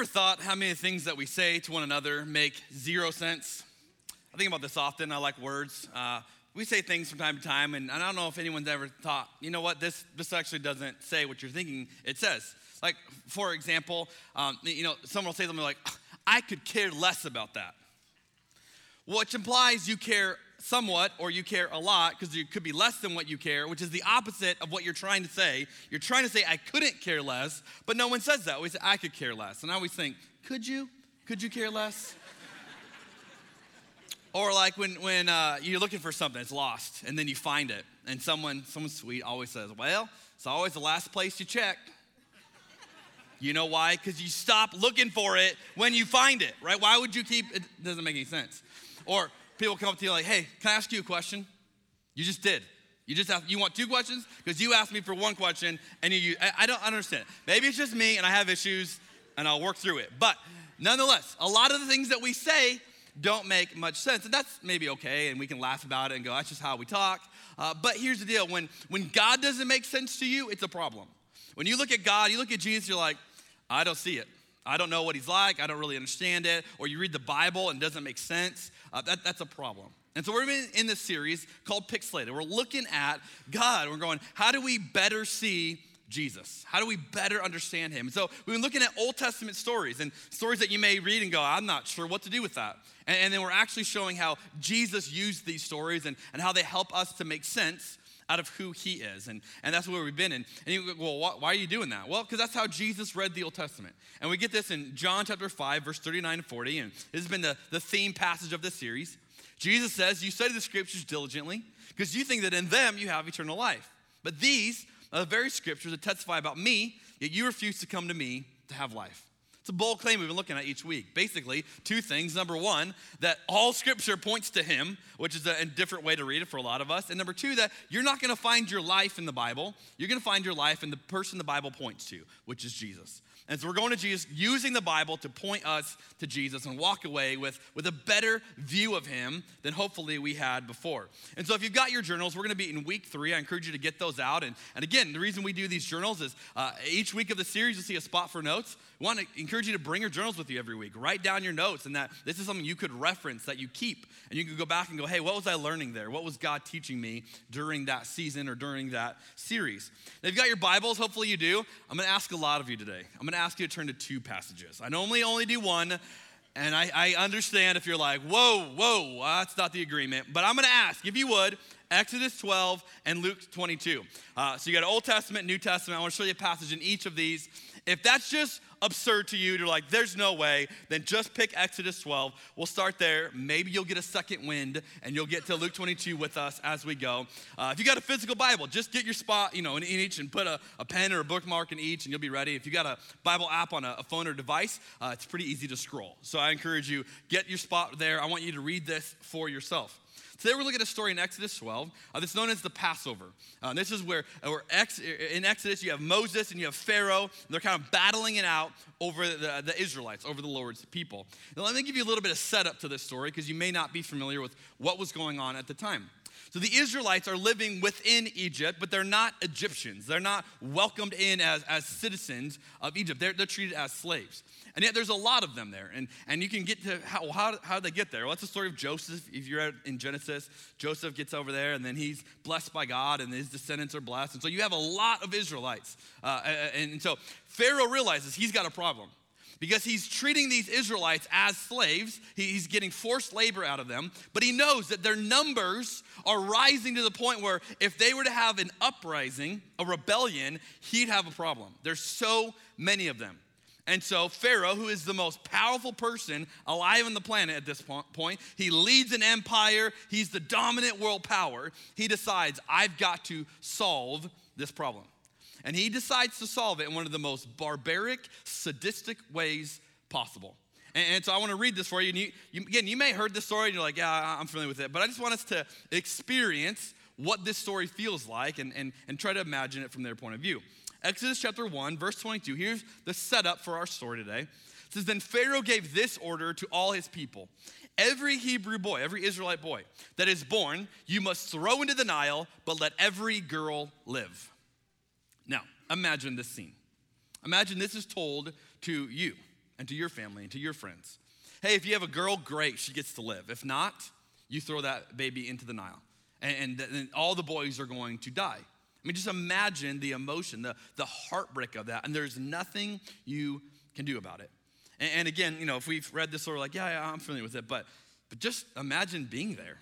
Ever thought how many things that we say to one another make zero sense? I think about this often. I like words. Uh, we say things from time to time, and I don't know if anyone's ever thought, you know what, this, this actually doesn't say what you're thinking it says. Like, for example, um, you know, someone will say something like, I could care less about that. Which implies you care somewhat or you care a lot because you could be less than what you care, which is the opposite of what you're trying to say. You're trying to say, I couldn't care less, but no one says that. We say, I could care less. And I always think, could you? Could you care less? or like when, when uh, you're looking for something, it's lost, and then you find it, and someone, someone sweet always says, well, it's always the last place you check. You know why? Because you stop looking for it when you find it, right? Why would you keep it? Doesn't make any sense. Or people come up to you like, hey, can I ask you a question? You just did. You just asked, you want two questions? Because you asked me for one question and you, I, I don't understand. Maybe it's just me and I have issues and I'll work through it. But nonetheless, a lot of the things that we say don't make much sense. And that's maybe okay, and we can laugh about it and go, that's just how we talk. Uh, but here's the deal when, when God doesn't make sense to you, it's a problem. When you look at God, you look at Jesus, you're like, I don't see it. I don't know what he's like. I don't really understand it. Or you read the Bible and it doesn't make sense. Uh, that, that's a problem. And so we're in this series called Pixelated. We're looking at God. We're going, how do we better see Jesus? How do we better understand him? And so we've been looking at Old Testament stories and stories that you may read and go, I'm not sure what to do with that. And, and then we're actually showing how Jesus used these stories and, and how they help us to make sense out of who he is. And, and that's where we've been. And, and you go, well, why are you doing that? Well, because that's how Jesus read the Old Testament. And we get this in John chapter 5, verse 39 and 40. And this has been the, the theme passage of this series. Jesus says, You study the scriptures diligently because you think that in them you have eternal life. But these are the very scriptures that testify about me, yet you refuse to come to me to have life. A bold claim we've been looking at each week. Basically, two things. Number one, that all scripture points to him, which is a, different way to read it for a lot of us. And number two, that you're not going to find your life in the Bible. You're going to find your life in the person the Bible points to, which is Jesus. And so we're going to Jesus, using the Bible to point us to Jesus and walk away with, with a better view of him than hopefully we had before. And so if you've got your journals, we're going to be in week three. I encourage you to get those out. And, and again, the reason we do these journals is uh, each week of the series, you'll see a spot for notes. We want to encourage you to bring your journals with you every week. Write down your notes, and that this is something you could reference that you keep. And you can go back and go, hey, what was I learning there? What was God teaching me during that season or during that series? Now, if you've got your Bibles, hopefully you do. I'm going to ask a lot of you today. I'm going to ask you to turn to two passages. I normally only do one, and I, I understand if you're like, whoa, whoa, that's not the agreement. But I'm going to ask, if you would, Exodus 12 and Luke 22. Uh, so you got Old Testament, New Testament. I want to show you a passage in each of these. If that's just absurd to you, you're like, there's no way, then just pick Exodus 12. We'll start there. Maybe you'll get a second wind and you'll get to Luke 22 with us as we go. Uh, if you got a physical Bible, just get your spot, you know, in, each and put a, a, pen or a bookmark in each and you'll be ready. If you got a Bible app on a, a phone or device, uh, it's pretty easy to scroll. So I encourage you, get your spot there. I want you to read this for yourself. Today we're looking at a story in Exodus 12 uh, that's known as the Passover. Uh, this is where, uh, where ex, in Exodus you have Moses and you have Pharaoh. And they're kind of battling it out over the, the Israelites, over the Lord's people. Now let me give you a little bit of setup to this story because you may not be familiar with what was going on at the time. So the Israelites are living within Egypt, but they're not Egyptians. They're not welcomed in as, as citizens of Egypt. They're, they're treated as slaves. And yet there's a lot of them there. And, and you can get to how, how, how they get there? Well, that's the story of Joseph. If you're in Genesis, Joseph gets over there and then he's blessed by God and his descendants are blessed. And so you have a lot of Israelites. Uh, and, and so Pharaoh realizes he's got a problem because he's treating these Israelites as slaves. He's getting forced labor out of them, but he knows that their numbers are rising to the point where if they were to have an uprising, a rebellion, he'd have a problem. There's so many of them. And so, Pharaoh, who is the most powerful person alive on the planet at this point, he leads an empire, he's the dominant world power. He decides, I've got to solve this problem. And he decides to solve it in one of the most barbaric, sadistic ways possible. And, and so I want to read this for you. And you, you, again, you may have heard this story and you're like, yeah, I'm familiar with it. But I just want us to experience what this story feels like and, and, and try to imagine it from their point of view. Exodus chapter 1, verse 22. Here's the setup for our story today. It says, Then Pharaoh gave this order to all his people Every Hebrew boy, every Israelite boy that is born, you must throw into the Nile, but let every girl live. Imagine this scene. Imagine this is told to you and to your family and to your friends. Hey, if you have a girl, great, she gets to live. If not, you throw that baby into the Nile. And, then all the boys are going to die. I mean, just imagine the emotion, the, the heartbreak of that. And there's nothing you can do about it. And, and again, you know, if we've read this, we're like, yeah, yeah, I'm familiar with it. But, but just imagine being there.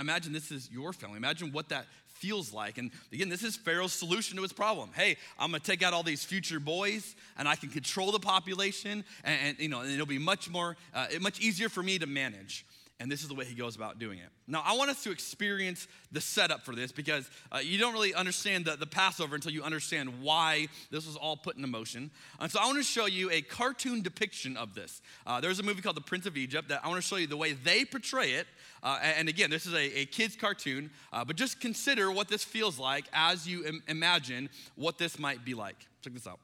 Imagine this is your family. Imagine what that feels like. And again, this is Pharaoh's solution to his problem. Hey, I'm gonna take out all these future boys, and I can control the population, and, and you know, and it'll be much more, uh, much easier for me to manage. And this is the way he goes about doing it. Now, I want us to experience the setup for this because uh, you don't really understand the, the Passover until you understand why this was all put into motion. And so I want to show you a cartoon depiction of this. Uh, there's a movie called The Prince of Egypt that I want to show you the way they portray it. Uh, and again, this is a, a kid's cartoon, uh, but just consider what this feels like as you Im- imagine what this might be like. Check this out.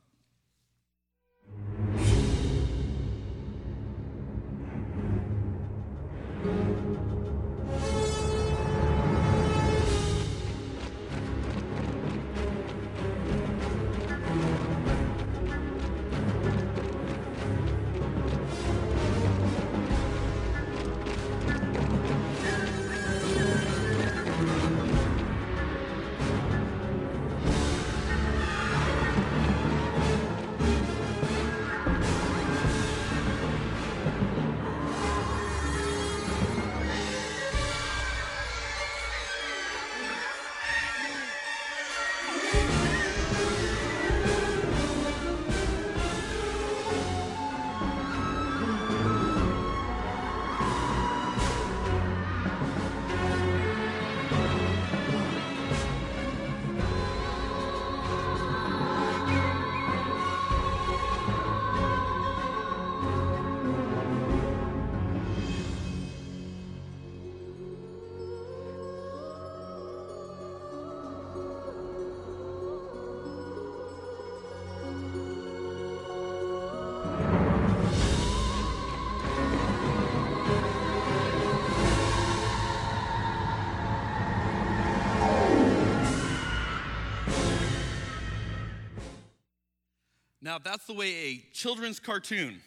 Now, that's the way a children's cartoon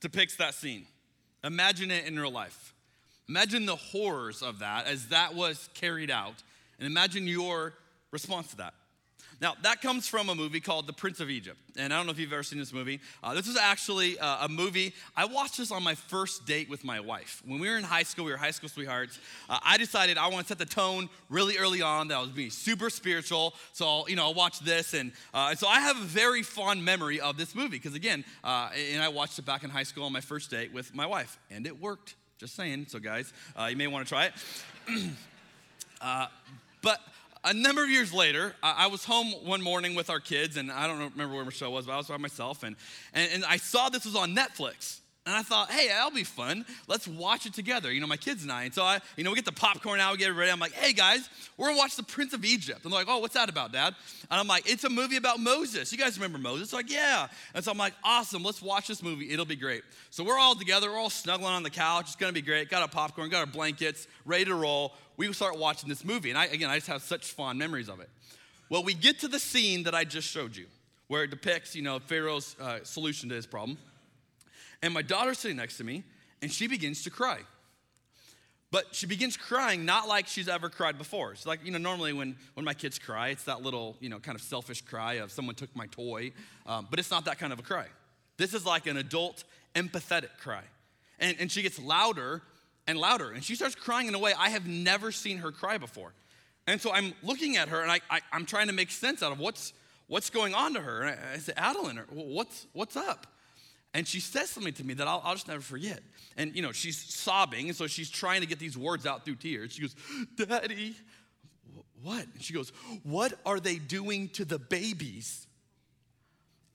depicts that scene, imagine it in real life. Imagine the horrors of that as that was carried out, and imagine your response to that. Now, that comes from a movie called The Prince of Egypt. And I don't know if you've ever seen this movie. Uh, this is actually uh, a movie. I watched this on my first date with my wife. When we were in high school, we were high school sweethearts. Uh, I decided I want to set the tone really early on that I was being super spiritual. So, I'll, you know, I'll watch this. And, uh, and so I have a very fond memory of this movie because, again, uh, and I watched it back in high school on my first date with my wife. And it worked. Just saying. So, guys, uh, you may want to try it. but a number of years later, I was home one morning with our kids, and I don't remember where Michelle was, but I was by myself, and, and, and I saw this was on Netflix. And I thought, hey, that'll be fun. Let's watch it together, you know, my kids and I. And so I, you know, we get the popcorn out, we get it ready. I'm like, hey guys, we're gonna watch The Prince of Egypt. And they're like, oh, what's that about, Dad? And I'm like, it's a movie about Moses. You guys remember Moses? They're like, yeah. And so I'm like, awesome, let's watch this movie. It'll be great. So we're all together, we're all snuggling on the couch. It's gonna be great. Got our popcorn, got our blankets, ready to roll. We start watching this movie. And I, again, I just have such fond memories of it. Well, we get to the scene that I just showed you, where it depicts, you know, Pharaoh's uh, solution to his problem. And my daughter's sitting next to me, and she begins to cry. But she begins crying not like she's ever cried before. It's like, you know, normally when, when my kids cry, it's that little, you know, kind of selfish cry of someone took my toy. Um, but it's not that kind of a cry. This is like an adult, empathetic cry. And, and she gets louder and louder. And she starts crying in a way I have never seen her cry before. And so I'm looking at her and I, I, am trying to make sense out of what's, what's going on to her. And I, I said, Adeline, what's, what's up? And she says something to me that I'll, I'll, just never forget. And, you know, she's sobbing, and so she's trying to get these words out through tears. She goes, Daddy, what? And she goes, What are they doing to the babies?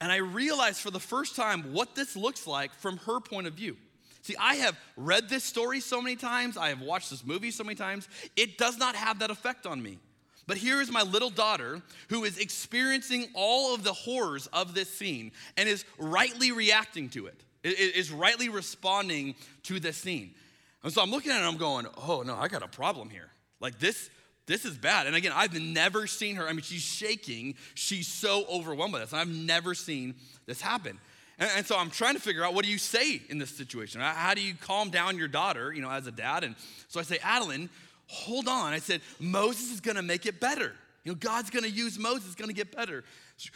And I realized for the first time what this looks like from her point of view. See, I have read this story so many times, I have watched this movie so many times, it does not have that effect on me. But here is my little daughter who is experiencing all of the horrors of this scene and is rightly reacting to it, is rightly responding to this scene. And so I'm looking at it I'm going, oh no, I got a problem here. Like this, this is bad. And again, I've never seen her. I mean, she's shaking. She's so overwhelmed by this. I've never seen this happen. And, and, so I'm trying to figure out what do you say in this situation? How do you calm down your daughter, you know, as a dad? And so I say, Adeline, hold on. I said, Moses is gonna make it better. You know, God's gonna use Moses, it's gonna get better. She,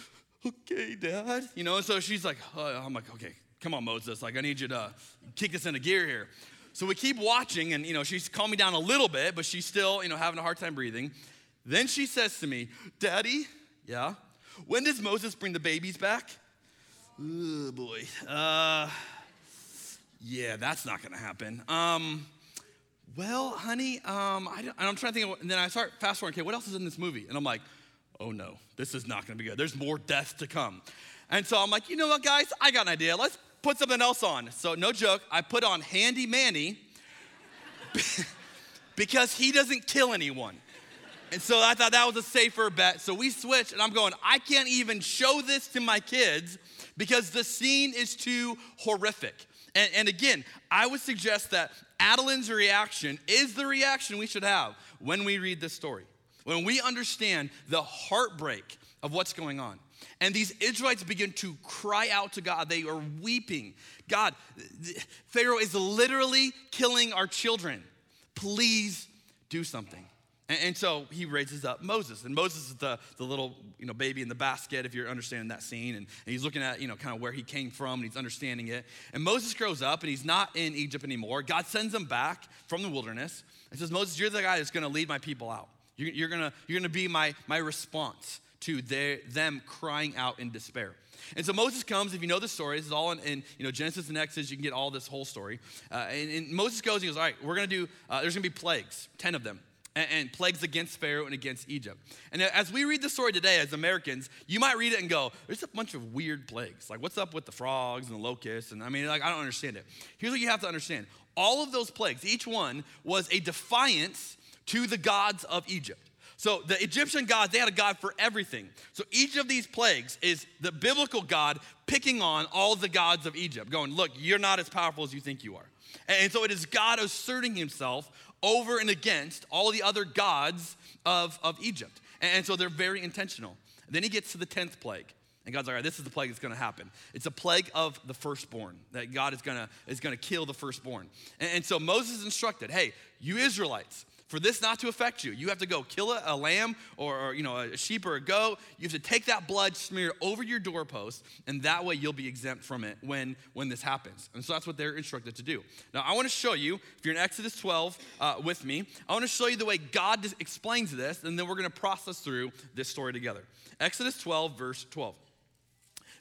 okay, dad. You know, and so she's like, oh, I'm like, okay, come on, Moses. Like, I need you to kick this into gear here. So we keep watching, and you know, she's calmed me down a little bit, but she's still, you know, having a hard time breathing. Then she says to me, Daddy, yeah, when does Moses bring the babies back? Oh boy. Uh, yeah, that's not gonna happen. Um, well, honey, um, I am trying to think, of, and then I start fast forwarding, okay, what else is in this movie? And I'm like, oh no, this is not gonna be good. There's more death to come. And so I'm like, you know what, guys, I got an idea. Let's put something else on. So, no joke, I put on Handy Manny because he doesn't kill anyone. And so I thought that was a safer bet. So we switched, and I'm going, I can't even show this to my kids because the scene is too horrific. And, and again, I would suggest that Adeline's reaction is the reaction we should have when we read this story. When we understand the heartbreak of what's going on. And these Israelites begin to cry out to God. They are weeping. God, Pharaoh is literally killing our children. Please do something. And, so he raises up Moses. And Moses is the, the little you know, baby in the basket, if you're understanding that scene. And, and he's looking at, you know, kind of where he came from and he's understanding it. And Moses grows up and he's not in Egypt anymore. God sends him back from the wilderness and says, Moses, you're the guy that's going to lead my people out. You're, you're going you're gonna be my, my response to their, them crying out in despair. And so Moses comes, if you know the story, this is all in, in you know, Genesis and Exodus, you can get all this whole story. Uh, and, and, Moses goes, he goes, all right, we're gonna do, uh, there's gonna be plagues, 10 of them. And, and, plagues against Pharaoh and against Egypt. And as we read the story today as Americans, you might read it and go, there's a bunch of weird plagues. Like, what's up with the frogs and the locusts? And I mean, like, I don't understand it. Here's what you have to understand all of those plagues, each one was a defiance to the gods of Egypt. So the Egyptian gods, they had a god for everything. So each of these plagues is the biblical God picking on all the gods of Egypt, going, look, you're not as powerful as you think you are. And so it is God asserting himself over and against all the other gods of, of Egypt. And so they're very intentional. Then he gets to the 10th plague. And God's like, all right, this is the plague that's gonna happen. It's a plague of the firstborn, that God is gonna, is gonna kill the firstborn. And, and so Moses instructed, hey, you Israelites, for this not to affect you. You have to go kill a, a lamb or, or, you know a sheep or a goat. You have to take that blood, smear over your doorpost, and that way you'll be exempt from it when when this happens. And so that's what they're instructed to do. Now I want to show you, if you're in Exodus 12 uh, with me, I want to show you the way God explains this, and then we're going to process through this story together. Exodus 12, verse 12.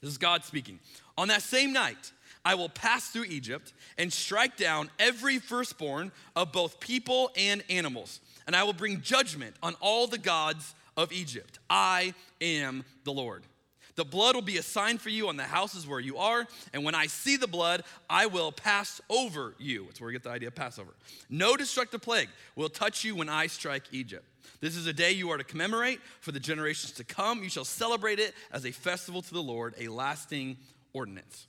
This is God speaking. On that same night. I will pass through Egypt and strike down every firstborn of both people and animals, and I will bring judgment on all the gods of Egypt. I am the Lord. The blood will be a sign for you on the houses where you are, and when I see the blood, I will pass over you. That's where we get the idea of Passover. No destructive plague will touch you when I strike Egypt. This is a day you are to commemorate for the generations to come. You shall celebrate it as a festival to the Lord, a lasting ordinance.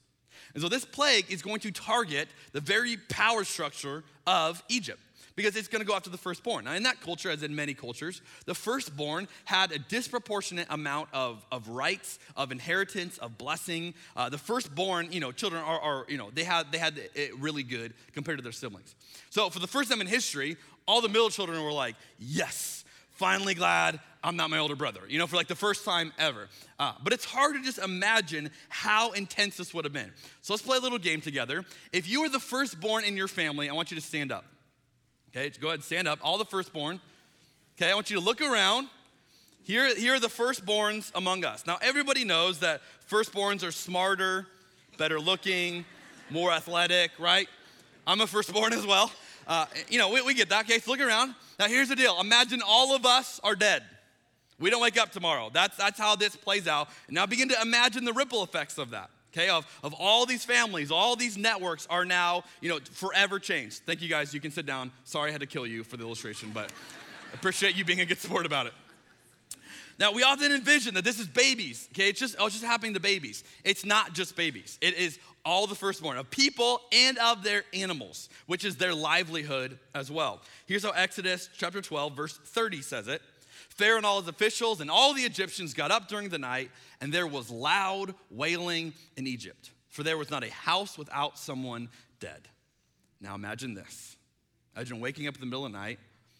And so this plague is going to target the very power structure of Egypt because it's going to go after the firstborn. Now, in that culture, as in many cultures, the firstborn had a disproportionate amount of, of rights, of inheritance, of blessing. Uh, the firstborn, you know, children are, are, you know, they had, they had it really good compared to their siblings. So, for the first time in history, all the middle children were like, yes, finally glad I'm not my older brother, you know, for like the first time ever. Uh, but it's hard to just imagine how intense this would have been. So let's play a little game together. If you were the firstborn in your family, I want you to stand up. Okay, go ahead and stand up. All the firstborn. Okay, I want you to look around. Here, here are the firstborns among us. Now, everybody knows that firstborns are smarter, better looking, more athletic, right? I'm a firstborn as well. Uh, you know, we, we get that. Okay, so look around. Now, here's the deal imagine all of us are dead. We don't wake up tomorrow. That's, that's how this plays out. Now begin to imagine the ripple effects of that. Okay, of, of all these families, all these networks are now, you know, forever changed. Thank you guys. You can sit down. Sorry I had to kill you for the illustration, but appreciate you being a good sport about it. Now, we often envision that this is babies, okay? It's just, oh, it's just happening to babies. It's not just babies, it is all the firstborn of people and of their animals, which is their livelihood as well. Here's how Exodus chapter 12, verse 30 says it. Pharaoh and all his officials and all the Egyptians got up during the night, and there was loud wailing in Egypt. for there was not a house without someone dead. Now imagine this. Imagine waking up in the middle of the night,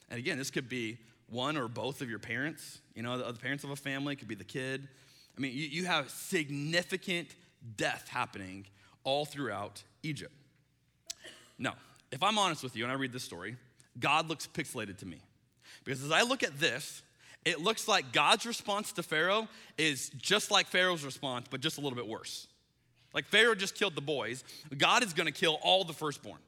and again, this could be one or both of your parents, you know, the, parents of a family, could be the kid. I mean, you, you have significant death happening all throughout Egypt. Now, if I'm honest with you and I read this story, God looks pixelated to me. Because as I look at this, it looks like God's response to Pharaoh is just like Pharaoh's response, but just a little bit worse. Like Pharaoh just killed the boys, God is gonna kill all the firstborn.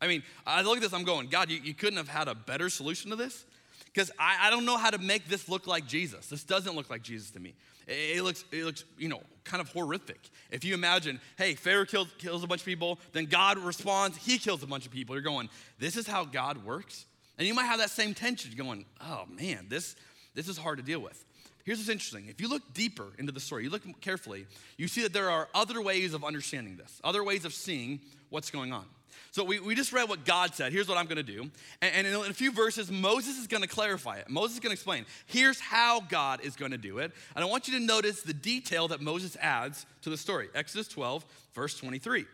I mean, I look at this, I'm going, God, you, you couldn't have had a better solution to this? Because I, I don't know how to make this look like Jesus. This doesn't look like Jesus to me. It, it looks, it looks, you know, kind of horrific. If you imagine, hey, Pharaoh kills, kills a bunch of people, then God responds, he kills a bunch of people. You're going, this is how God works? And you might have that same tension going, oh man, this, this is hard to deal with. Here's what's interesting. If you look deeper into the story, you look carefully, you see that there are other ways of understanding this, other ways of seeing what's going on. So we, we just read what God said. Here's what I'm going to do. And, and, in a few verses, Moses is going to clarify it. Moses is going to explain. Here's how God is going to do it. And I want you to notice the detail that Moses adds to the story. Exodus 12, verse 23.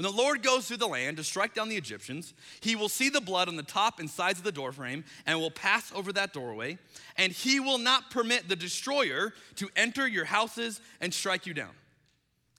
When the Lord goes through the land to strike down the Egyptians, he will see the blood on the top and sides of the doorframe and will pass over that doorway, and he will not permit the destroyer to enter your houses and strike you down.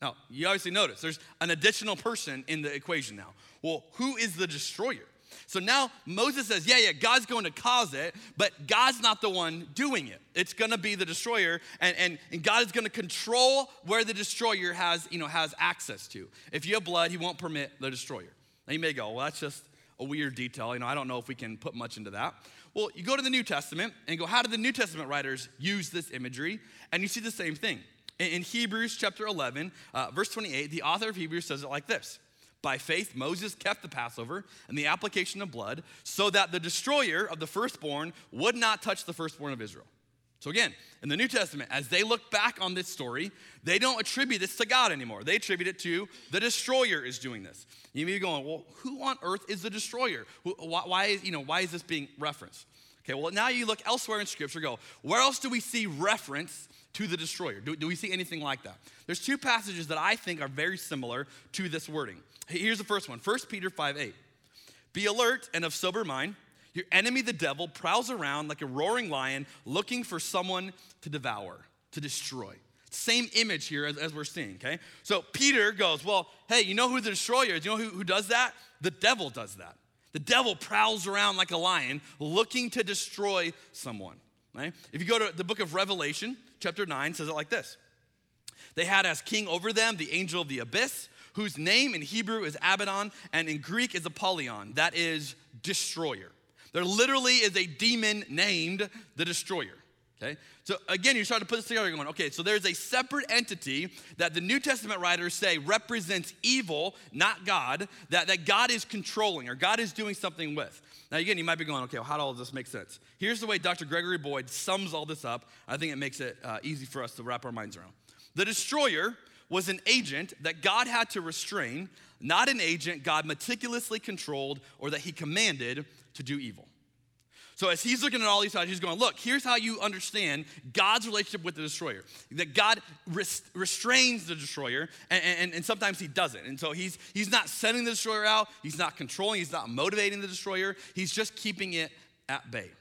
Now, you obviously notice there's an additional person in the equation now. Well, who is the destroyer? So now Moses says, yeah, yeah, God's going to cause it, but God's not the one doing it. It's going to be the destroyer, and, and, and God is going to control where the destroyer has, you know, has access to. If you have blood, he won't permit the destroyer. Now you may go, well, that's just a weird detail. You know, I don't know if we can put much into that. Well, you go to the New Testament and go, how did the New Testament writers use this imagery? And you see the same thing. In, in Hebrews chapter 11, uh, verse 28, the author of Hebrews says it like this by faith, Moses kept the Passover and the application of blood so that the destroyer of the firstborn would not touch the firstborn of Israel. So, again, in the New Testament, as they look back on this story, they don't attribute this to God anymore. They attribute it to the destroyer is doing this. You may be going, well, who on earth is the destroyer? Why, is, you know, why is this being referenced? Okay, well, now you look elsewhere in Scripture, go, where else do we see reference to the destroyer? Do, do we see anything like that? There's two passages that I think are very similar to this wording. Here's the first one 1 Peter 5 8. Be alert and of sober mind. Your enemy, the devil, prowls around like a roaring lion looking for someone to devour, to destroy. Same image here as, as we're seeing, okay? So Peter goes, Well, hey, you know who the destroyer is? You know who, who does that? The devil does that. The devil prowls around like a lion looking to destroy someone. Right? If you go to the book of Revelation, chapter 9 says it like this They had as king over them the angel of the abyss whose name in Hebrew is Abaddon and in Greek is Apollyon, that is destroyer. There literally is a demon named the destroyer. Okay? So again, you start to put this together going, okay, so there's a separate entity that the New Testament writers say represents evil, not God, that, that God is controlling or God is doing something with. Now, again, you might be going, okay, well, how does all this make sense? Here's the way Dr. Gregory Boyd sums all this up. I think it makes it uh, easy for us to wrap our minds around. The destroyer was an agent that God had to restrain, not an agent God meticulously controlled or that he commanded to do evil. So as he's looking at all these things, he's going, look, here's how you understand God's relationship with the destroyer. That God res- restrains the destroyer, and, and, and, sometimes he doesn't. And so he's, he's not sending the destroyer out, he's not controlling, he's not motivating the destroyer, he's just keeping it at bay.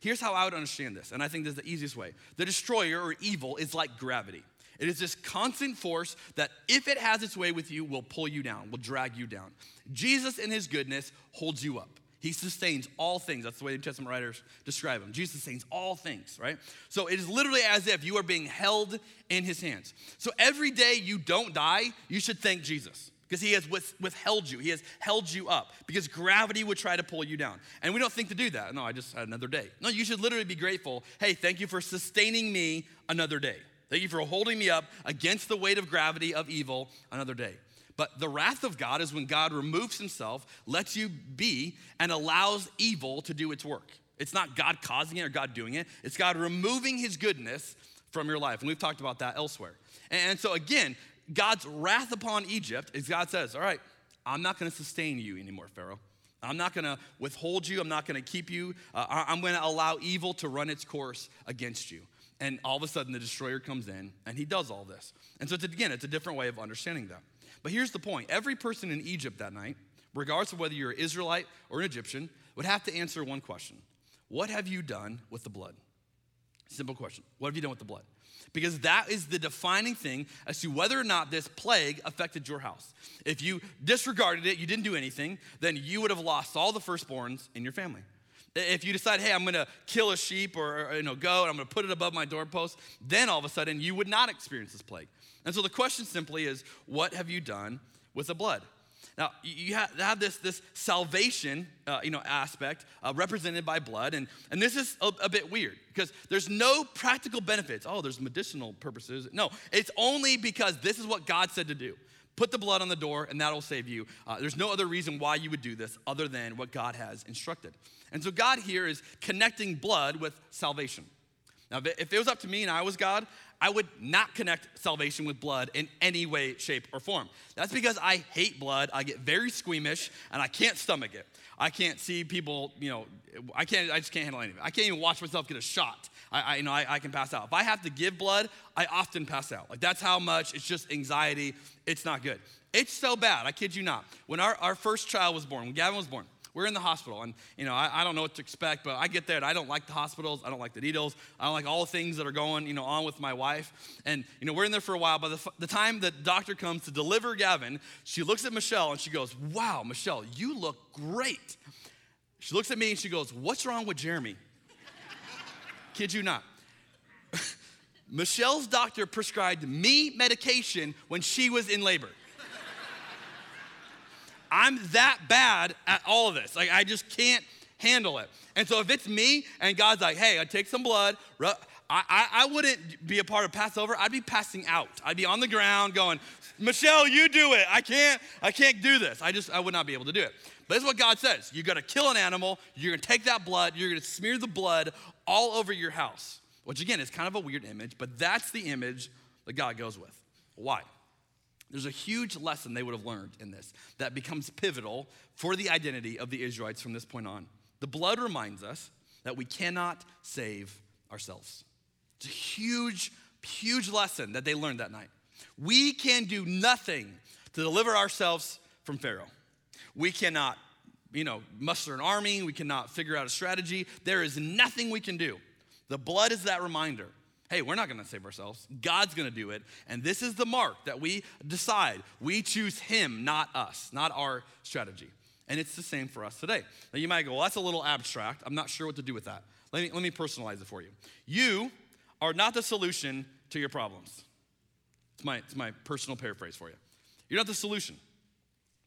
Here's how I would understand this, and I think this is the easiest way. The destroyer or evil is like gravity. It is this constant force that, if it has its way with you, will pull you down, will drag you down. Jesus, in his goodness, holds you up. He sustains all things. That's the way the New Testament writers describe him. Jesus sustains all things, right? So it is literally as if you are being held in his hands. So every day you don't die, you should thank Jesus because he has withheld you. He has held you up because gravity would try to pull you down. And we don't think to do that. No, I just had another day. No, you should literally be grateful. Hey, thank you for sustaining me another day. Thank you for holding me up against the weight of gravity of evil another day. But the wrath of God is when God removes himself, lets you be, and allows evil to do its work. It's not God causing it or God doing it, it's God removing his goodness from your life. And we've talked about that elsewhere. And so, again, God's wrath upon Egypt is God says, All right, I'm not gonna sustain you anymore, Pharaoh. I'm not gonna withhold you. I'm not gonna keep you. Uh, I'm gonna allow evil to run its course against you. And all of a sudden, the destroyer comes in and he does all this. And so, it's, again, it's a different way of understanding that. But here's the point every person in Egypt that night, regardless of whether you're an Israelite or an Egyptian, would have to answer one question What have you done with the blood? Simple question. What have you done with the blood? Because that is the defining thing as to whether or not this plague affected your house. If you disregarded it, you didn't do anything, then you would have lost all the firstborns in your family. If you decide, hey, I'm gonna kill a sheep or, you know, go and I'm gonna put it above my doorpost, then all of a sudden you would not experience this plague. And so the question simply is, what have you done with the blood? Now, you have this, this salvation uh, you know, aspect uh, represented by blood, and, and this is a, a, bit weird because there's no practical benefits. Oh, there's medicinal purposes. No, it's only because this is what God said to do. Put the blood on the door, and that'll save you. Uh, there's no other reason why you would do this other than what God has instructed. And so, God here is connecting blood with salvation. Now, if it was up to me and I was God, I would not connect salvation with blood in any way, shape, or form. That's because I hate blood. I get very squeamish and I can't stomach it. I can't see people, you know, I can't, I just can't handle any of it. I can't even watch myself get a shot. I, I you know, I, I can pass out. If I have to give blood, I often pass out. Like that's how much it's just anxiety. It's not good. It's so bad, I kid you not. When our, our first child was born, when Gavin was born, we're in the hospital, and you know, I, I, don't know what to expect, but I get there and I don't like the hospitals, I don't like the needles, I don't like all the things that are going, you know, on with my wife. And you know, we're in there for a while. By the, the time the doctor comes to deliver Gavin, she looks at Michelle and she goes, "Wow, Michelle, you look great." She looks at me and she goes, "What's wrong with Jeremy?" Kid you not. Michelle's doctor prescribed me medication when she was in labor. I'm that bad at all of this. Like, I just can't handle it. And so, if it's me and God's like, hey, I take some blood, I, I, wouldn't be a part of Passover. I'd be passing out. I'd be on the ground going, Michelle, you do it. I can't, I can't do this. I just, I would not be able to do it. But this is what God says. You gotta kill an animal, you're gonna take that blood, you're gonna smear the blood all over your house. Which again is kind of a weird image, but that's the image that God goes with. Why? There's a huge lesson they would have learned in this that becomes pivotal for the identity of the Israelites from this point on. The blood reminds us that we cannot save ourselves. It's a huge, huge lesson that they learned that night. We can do nothing to deliver ourselves from Pharaoh. We cannot, you know, muster an army. We cannot figure out a strategy. There is nothing we can do. The blood is that reminder hey, we're not gonna save ourselves. God's gonna do it. And this is the mark that we decide. We choose Him, not us, not our strategy. And it's the same for us today. Now you might go, well, that's a little abstract. I'm not sure what to do with that. Let me, let me personalize it for you. You are not the solution to your problems. It's my, it's my personal paraphrase for you. You're not the solution.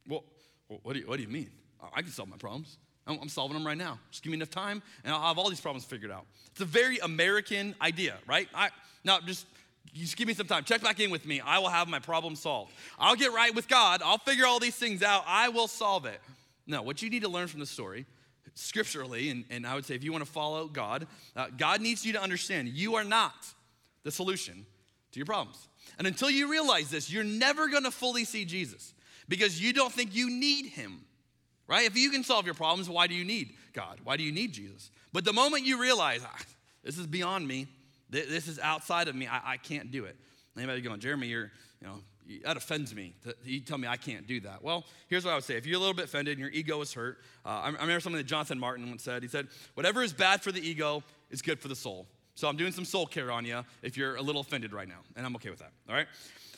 Well, what do you, what do you mean? I can solve my problems. I'm solving them right now. Just give me enough time, and I'll have all these problems figured out. It's a very American idea, right? I, now, just, just give me some time. Check back in with me. I will have my problem solved. I'll get right with God. I'll figure all these things out. I will solve it. No, what you need to learn from the story, scripturally, and, and I would say if you want to follow God, uh, God needs you to understand you are not the solution to your problems. And until you realize this, you're never going to fully see Jesus because you don't think you need him right? If you can solve your problems, why do you need God? Why do you need Jesus? But the moment you realize, ah, this is beyond me, this is outside of me, I, I can't do it. Anybody going, Jeremy, you're, you know, that offends me. You tell me I can't do that. Well, here's what I would say. If you're a little bit offended and your ego is hurt, uh, I, remember something that Jonathan Martin once said. He said, whatever is bad for the ego is good for the soul. So I'm doing some soul care on you if you're a little offended right now, and I'm okay with that, all right?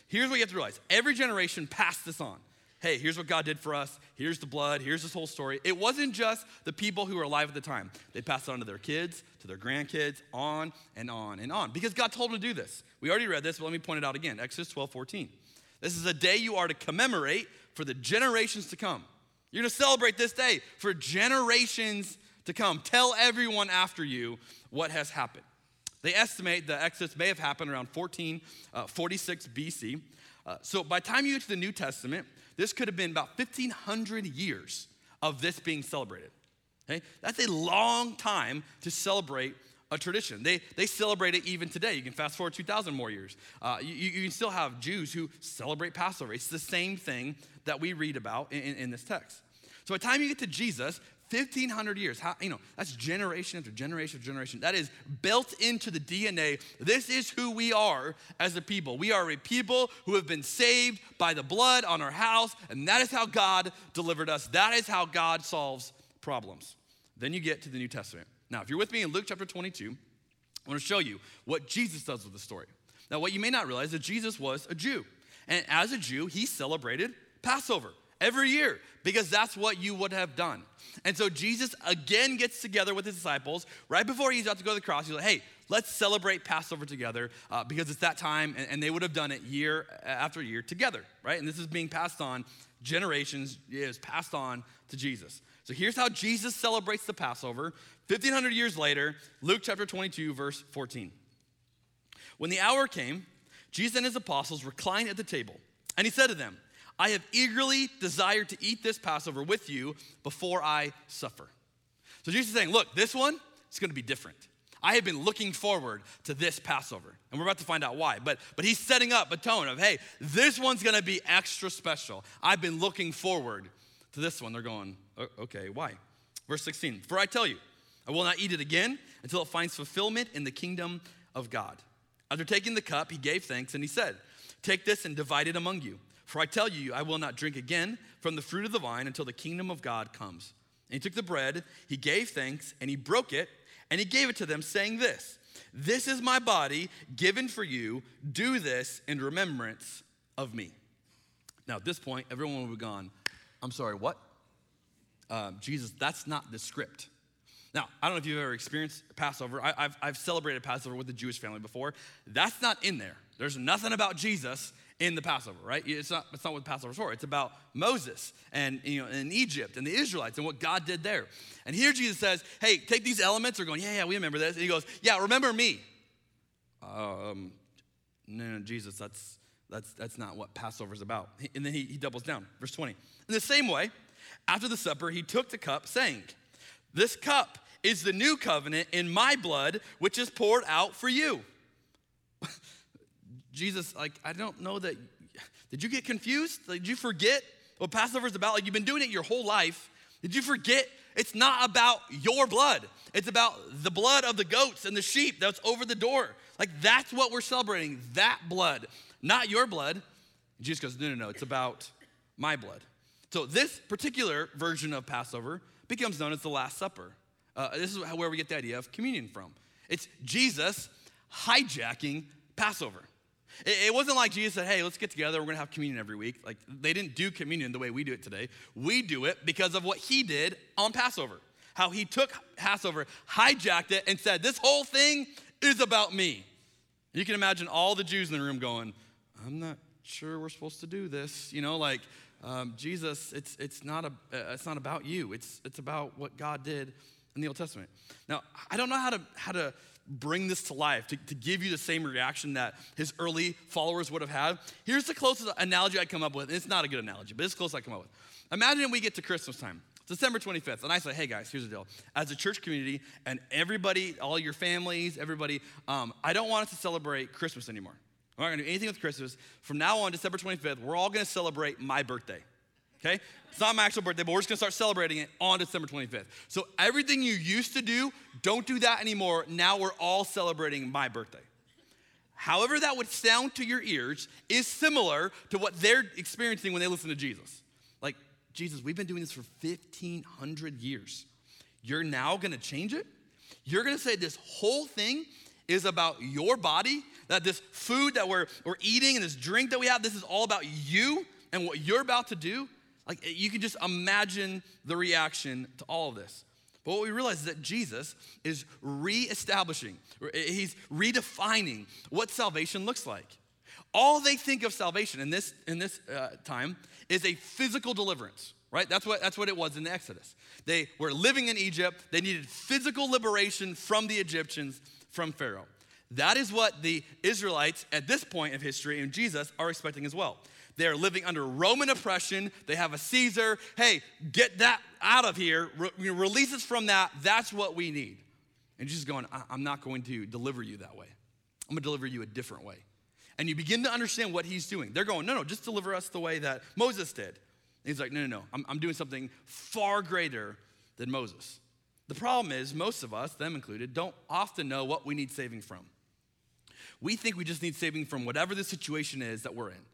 Here's what you have to realize. Every generation passed this on hey, here's what God did for us. Here's the blood. Here's this whole story. It wasn't just the people who were alive at the time. They passed it on to their kids, to their grandkids, on and on and on. Because God told them to do this. We already read this, but let me point it out again. Exodus 12, 14. This is a day you are to commemorate for the generations to come. You're going to celebrate this day for generations to come. Tell everyone after you what has happened. They estimate the Exodus may have happened around 1446 uh, BC. Uh, so by the time you get to the New Testament, this could have been about 1,500 years of this being celebrated. Okay? That's a long time to celebrate a tradition. They, they celebrate it even today. You can fast forward 2,000 more years. Uh, you, you, can still have Jews who celebrate Passover. It's the same thing that we read about in, in, this text. So by the time you get to Jesus, 1500 years how you know that's generation after generation after generation that is built into the dna this is who we are as a people we are a people who have been saved by the blood on our house and that is how god delivered us that is how god solves problems then you get to the new testament now if you're with me in luke chapter 22 i want to show you what jesus does with the story now what you may not realize is that jesus was a jew and as a jew he celebrated passover every year because that's what you would have done. And so Jesus again gets together with his disciples right before he's about to go to the cross. He's like, hey, let's celebrate Passover together uh, because it's that time, and, and, they would have done it year after year together, right? And this is being passed on, generations is passed on to Jesus. So here's how Jesus celebrates the Passover 1500 years later, Luke chapter 22, verse 14. When the hour came, Jesus and his apostles reclined at the table, and he said to them, I have eagerly desired to eat this Passover with you before I suffer. So Jesus is saying, look, this one is going to be different. I have been looking forward to this Passover, and we're about to find out why. But, but he's setting up a tone of, hey, this one's gonna be extra special. I've been looking forward to this one. They're going, okay, why? Verse 16, for I tell you, I will not eat it again until it finds fulfillment in the kingdom of God. After taking the cup, he gave thanks and he said, Take this and divide it among you. For I tell you, I will not drink again from the fruit of the vine until the kingdom of God comes. And he took the bread, he gave thanks, and he broke it, and he gave it to them, saying this This is my body given for you. Do this in remembrance of me. Now, at this point, everyone would have gone, I'm sorry, what? Uh, Jesus, that's not the script. Now, I don't know if you've ever experienced Passover. I, have I've celebrated Passover with the Jewish family before. That's not in there. There's nothing about Jesus in the Passover, right? It's not, it's not what Passover's for. It's about Moses and you know in Egypt and the Israelites and what God did there. And here Jesus says, "Hey, take these elements." They're going, "Yeah, yeah, we remember this." And he goes, "Yeah, remember me." Um, no, no, Jesus, that's that's that's not what Passover's about. And then he, he doubles down, verse twenty. In the same way, after the supper, he took the cup, saying, "This cup is the new covenant in my blood, which is poured out for you." Jesus, like, I don't know that. Did you get confused? Did you forget what Passover is about? Like, you've been doing it your whole life. Did you forget? It's not about your blood, it's about the blood of the goats and the sheep that's over the door. Like, that's what we're celebrating, that blood, not your blood. Jesus goes, No, no, no, it's about my blood. So, this particular version of Passover becomes known as the Last Supper. Uh, this is where we get the idea of communion from. It's Jesus hijacking Passover. It wasn't like Jesus said, hey, let's get together, we're gonna have communion every week. Like, they didn't do communion the way we do it today. We do it because of what he did on Passover. How he took Passover, hijacked it, and said, this whole thing is about me. You can imagine all the Jews in the room going, I'm not sure we're supposed to do this. You know, like, um, Jesus, it's, it's, not a, uh, it's not about you, it's, it's about what God did in the Old Testament. Now, I don't know how to, how to bring this to life, to, to give you the same reaction that his early followers would have had. Here's the closest analogy I come up with. It's not a good analogy, but it's close I come up with. Imagine we get to Christmas time. December 25th, and I say, hey guys, here's the deal. As a church community, and everybody, all your families, everybody, um, I don't want us to celebrate Christmas anymore. I'm not gonna do anything with Christmas. From now on, December 25th, we're all gonna celebrate my birthday okay? It's not my actual birthday, but we're just gonna start celebrating it on December 25th. So everything you used to do, don't do that anymore. Now we're all celebrating my birthday. However, that would sound to your ears is similar to what they're experiencing when they listen to Jesus. Like, Jesus, we've been doing this for 1,500 years. You're now gonna change it? You're gonna say this whole thing is about your body, that this food that we're, we're eating and this drink that we have, this is all about you and what you're about to do? Like you can just imagine the reaction to all of this. But what we realize is that Jesus is reestablishing, he's redefining what salvation looks like. All they think of salvation in this, in this uh, time is a physical deliverance, right? That's what, that's what it was in the Exodus. They were living in Egypt, they needed physical liberation from the Egyptians, from Pharaoh. That is what the Israelites at this point of history and Jesus are expecting as well. They are living under Roman oppression. They have a Caesar. Hey, get that out of here. Re- release us from that. That's what we need. And Jesus going, I'm not going to deliver you that way. I'm going to deliver you a different way. And you begin to understand what he's doing. They're going, no, no, just deliver us the way that Moses did. And he's like, no, no, no. I'm, I'm doing something far greater than Moses. The problem is, most of us, them included, don't often know what we need saving from. We think we just need saving from whatever the situation is that we're in.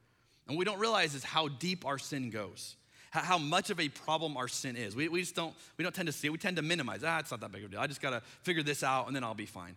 And we don't realize is how deep our sin goes, how, much of a problem our sin is. We, we just don't, we don't tend to see it. We tend to minimize, ah, it's not that big of a deal. I just got to figure this out and then I'll be fine.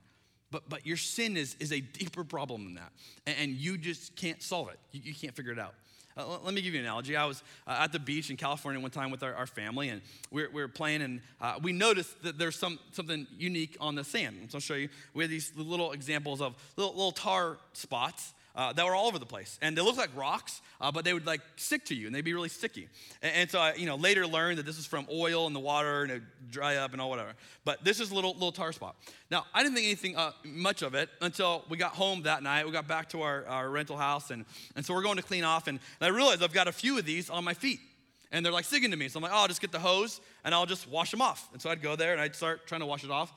But, but your sin is, is a deeper problem than that. And, and you just can't solve it. You, you can't figure it out. Uh, let me give you an analogy. I was uh, at the beach in California one time with our, our family, and we were, we were playing, and uh, we noticed that there's some, something unique on the sand. So I'll show you. We had these little examples of little, little tar spots uh, that were all over the place. And they looked like rocks, uh, but they would like stick to you and they'd be really sticky. And, and, so I, you know, later learned that this is from oil in the water and it dry up and all whatever. But this is a little, little tar spot. Now, I didn't think anything uh, much of it until we got home that night. We got back to our, our rental house and, and so we're going to clean off. And, and I realized I've got a few of these on my feet and they're like sticking to me. So I'm like, oh, I'll just get the hose and I'll just wash them off. And so I'd go there and I'd start trying to wash it off.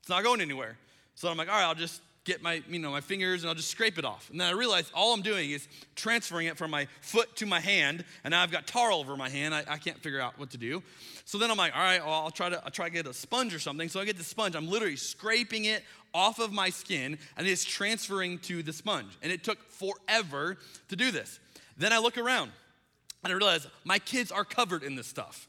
It's not going anywhere. So I'm like, all right, I'll just get my, you know, my fingers and I'll just scrape it off. And then I realize all I'm doing is transferring it from my foot to my hand, and now I've got tar all over my hand. I, I can't figure out what to do. So then I'm like, all right, well, I'll try to I'll try to get a sponge or something. So I get the sponge. I'm literally scraping it off of my skin, and it's transferring to the sponge. And it took forever to do this. Then I look around, and I realize my kids are covered in this stuff.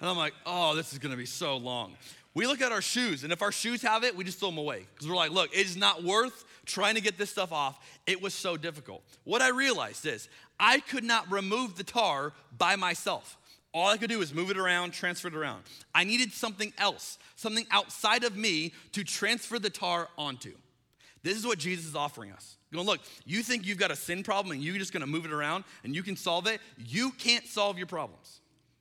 And I'm like, oh, this is gonna be so long. We look at our shoes, and if our shoes have it, we just throw them away. Because we're like, look, it is not worth trying to get this stuff off. It was so difficult. What I realized is I could not remove the tar by myself. All I could do was move it around, transfer it around. I needed something else, something outside of me to transfer the tar onto. This is what Jesus is offering us. Going, look, you think you've got a sin problem and you're just gonna move it around and you can solve it? You can't solve your problems.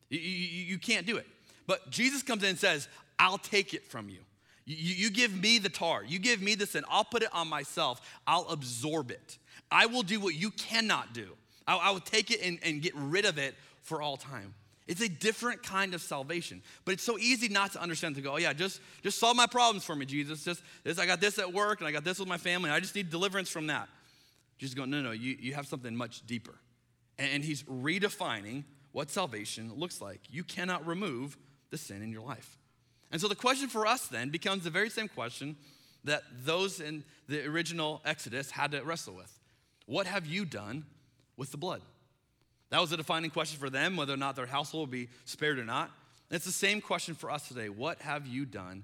You, you, you can't do it. But Jesus comes in and says, I'll take it from you. You, you give me the tar, you give me the sin, I'll put it on myself, I'll absorb it. I will do what you cannot do. I, I will take it and, and get rid of it for all time. It's a different kind of salvation. But it's so easy not to understand to go, oh yeah, just, just solve my problems for me, Jesus. Just this, I got this at work and I got this with my family. I just need deliverance from that. Jesus going, no, no, you, you have something much deeper. And, and he's redefining what salvation looks like. You cannot remove the sin in your life. And so the question for us then becomes the very same question that those in the original Exodus had to wrestle with What have you done with the blood? That was a defining question for them, whether or not their household would be spared or not. And it's the same question for us today. What have you done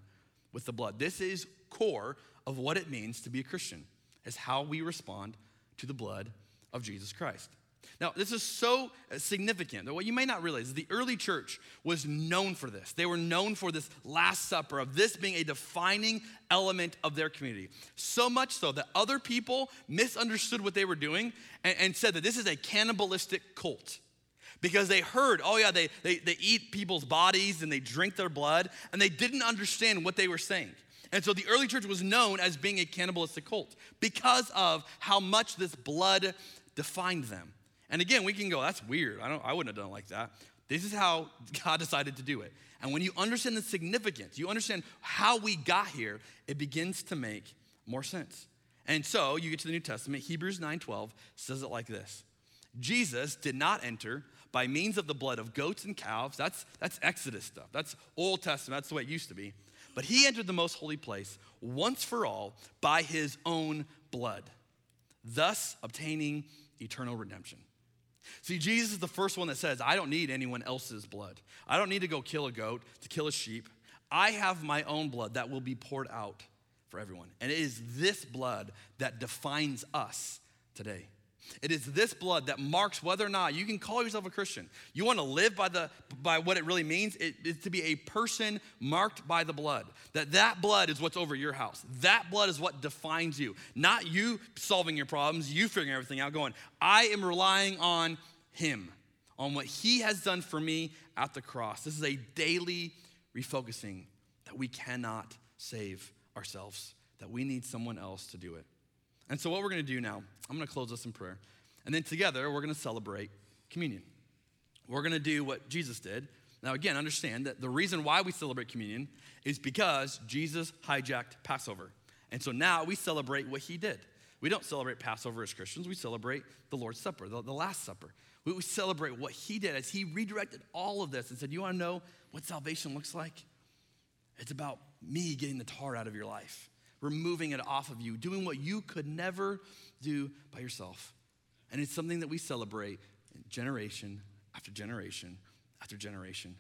with the blood? This is core of what it means to be a Christian, is how we respond to the blood of Jesus Christ. Now, this is so uh, significant that what you may not realize is the early church was known for this. They were known for this Last Supper, of this being a defining element of their community. So much so that other people misunderstood what they were doing and, and said that this is a cannibalistic cult. Because they heard, oh yeah, they, they, they eat people's bodies and they drink their blood, and they didn't understand what they were saying. And so the early church was known as being a cannibalistic cult because of how much this blood defined them. And again, we can go, that's weird. I, don't, I wouldn't have done it like that. This is how God decided to do it. And when you understand the significance, you understand how we got here, it begins to make more sense. And so you get to the New Testament, Hebrews 9:12 says it like this. Jesus did not enter by means of the blood of goats and calves. That's, that's Exodus stuff. That's Old Testament. That's the way it used to be. But he entered the most holy place once for all by his own blood, thus obtaining eternal redemption. See, Jesus is the first one that says, I don't need anyone else's blood. I don't need to go kill a goat, to kill a sheep. I have my own blood that will be poured out for everyone. And it is this blood that defines us today. It is this blood that marks whether or not you can call yourself a Christian. You want to live by, the, by what it really means? It is to be a person marked by the blood. That that blood is what's over your house. That blood is what defines you. Not you solving your problems, you figuring everything out, going, I am relying on Him, on what He has done for me at the cross. This is a daily refocusing that we cannot save ourselves, that we need someone else to do it. And so, what we're going to do now, I'm going to close this in prayer. And then together, we're going to celebrate communion. We're going to do what Jesus did. Now, again, understand that the reason why we celebrate communion is because Jesus hijacked Passover. And so now we celebrate what he did. We don't celebrate Passover as Christians, we celebrate the Lord's Supper, the, the Last Supper. We, we celebrate what he did as he redirected all of this and said, You want to know what salvation looks like? It's about me getting the tar out of your life, removing it off of you, doing what you could never do by yourself. And it's something that we celebrate generation after generation after generation.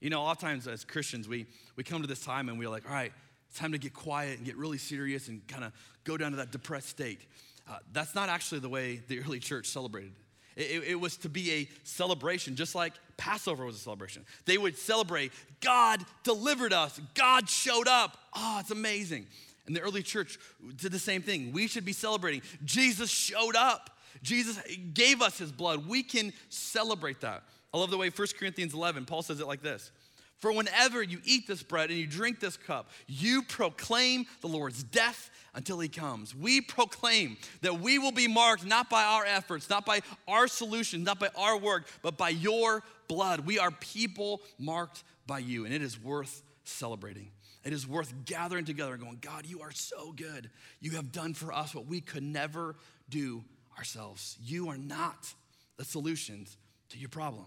You know, a lot of times as Christians, we, we come to this time and we're like, all right, it's time to get quiet and get really serious and kind of go down to that depressed state. Uh, that's not actually the way the early church celebrated. It, it, was to be a celebration, just like Passover was a celebration. They would celebrate, God delivered us, God showed up. Oh, it's amazing. And the early church did the same thing. We should be celebrating. Jesus showed up. Jesus gave us his blood. We can celebrate that. I love the way 1 Corinthians 11, Paul says it like this For whenever you eat this bread and you drink this cup, you proclaim the Lord's death until he comes. We proclaim that we will be marked not by our efforts, not by our solutions, not by our work, but by your blood. We are people marked by you, and it is worth celebrating. It is worth gathering together and going, God, you are so good. You have done for us what we could never do ourselves. You are not the solutions to your problem,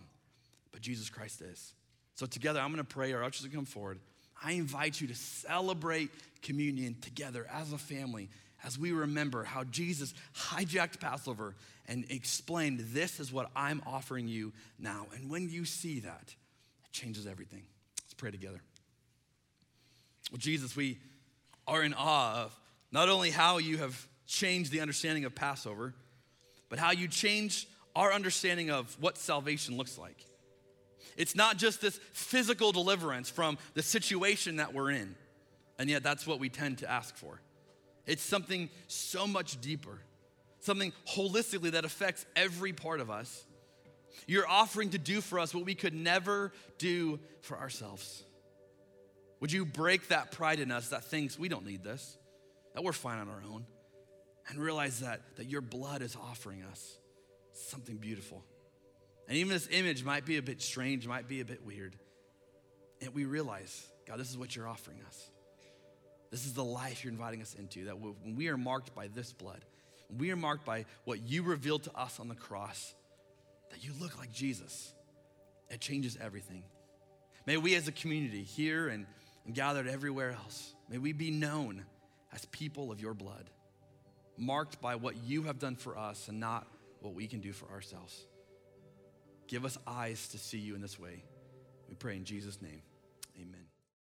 but Jesus Christ is. So, together, I'm gonna pray. Our ushers will come forward. I invite you to celebrate communion together as a family as we remember how Jesus hijacked Passover and explained, This is what I'm offering you now. And when you see that, it changes everything. Let's pray together. Well, Jesus, we are in awe of not only how you have changed the understanding of Passover, but how you change our understanding of what salvation looks like. It's not just this physical deliverance from the situation that we're in, and yet that's what we tend to ask for. It's something so much deeper, something holistically that affects every part of us. You're offering to do for us what we could never do for ourselves. Would you break that pride in us that thinks we don't need this, that we're fine on our own, and realize that, that your blood is offering us something beautiful? And even this image might be a bit strange, might be a bit weird. And we realize, God, this is what you're offering us. This is the life you're inviting us into. That when we are marked by this blood, we are marked by what you revealed to us on the cross, that you look like Jesus. It changes everything. May we as a community here and and gathered everywhere else. May we be known as people of your blood, marked by what you have done for us and not what we can do for ourselves. Give us eyes to see you in this way. We pray in Jesus' name. Amen.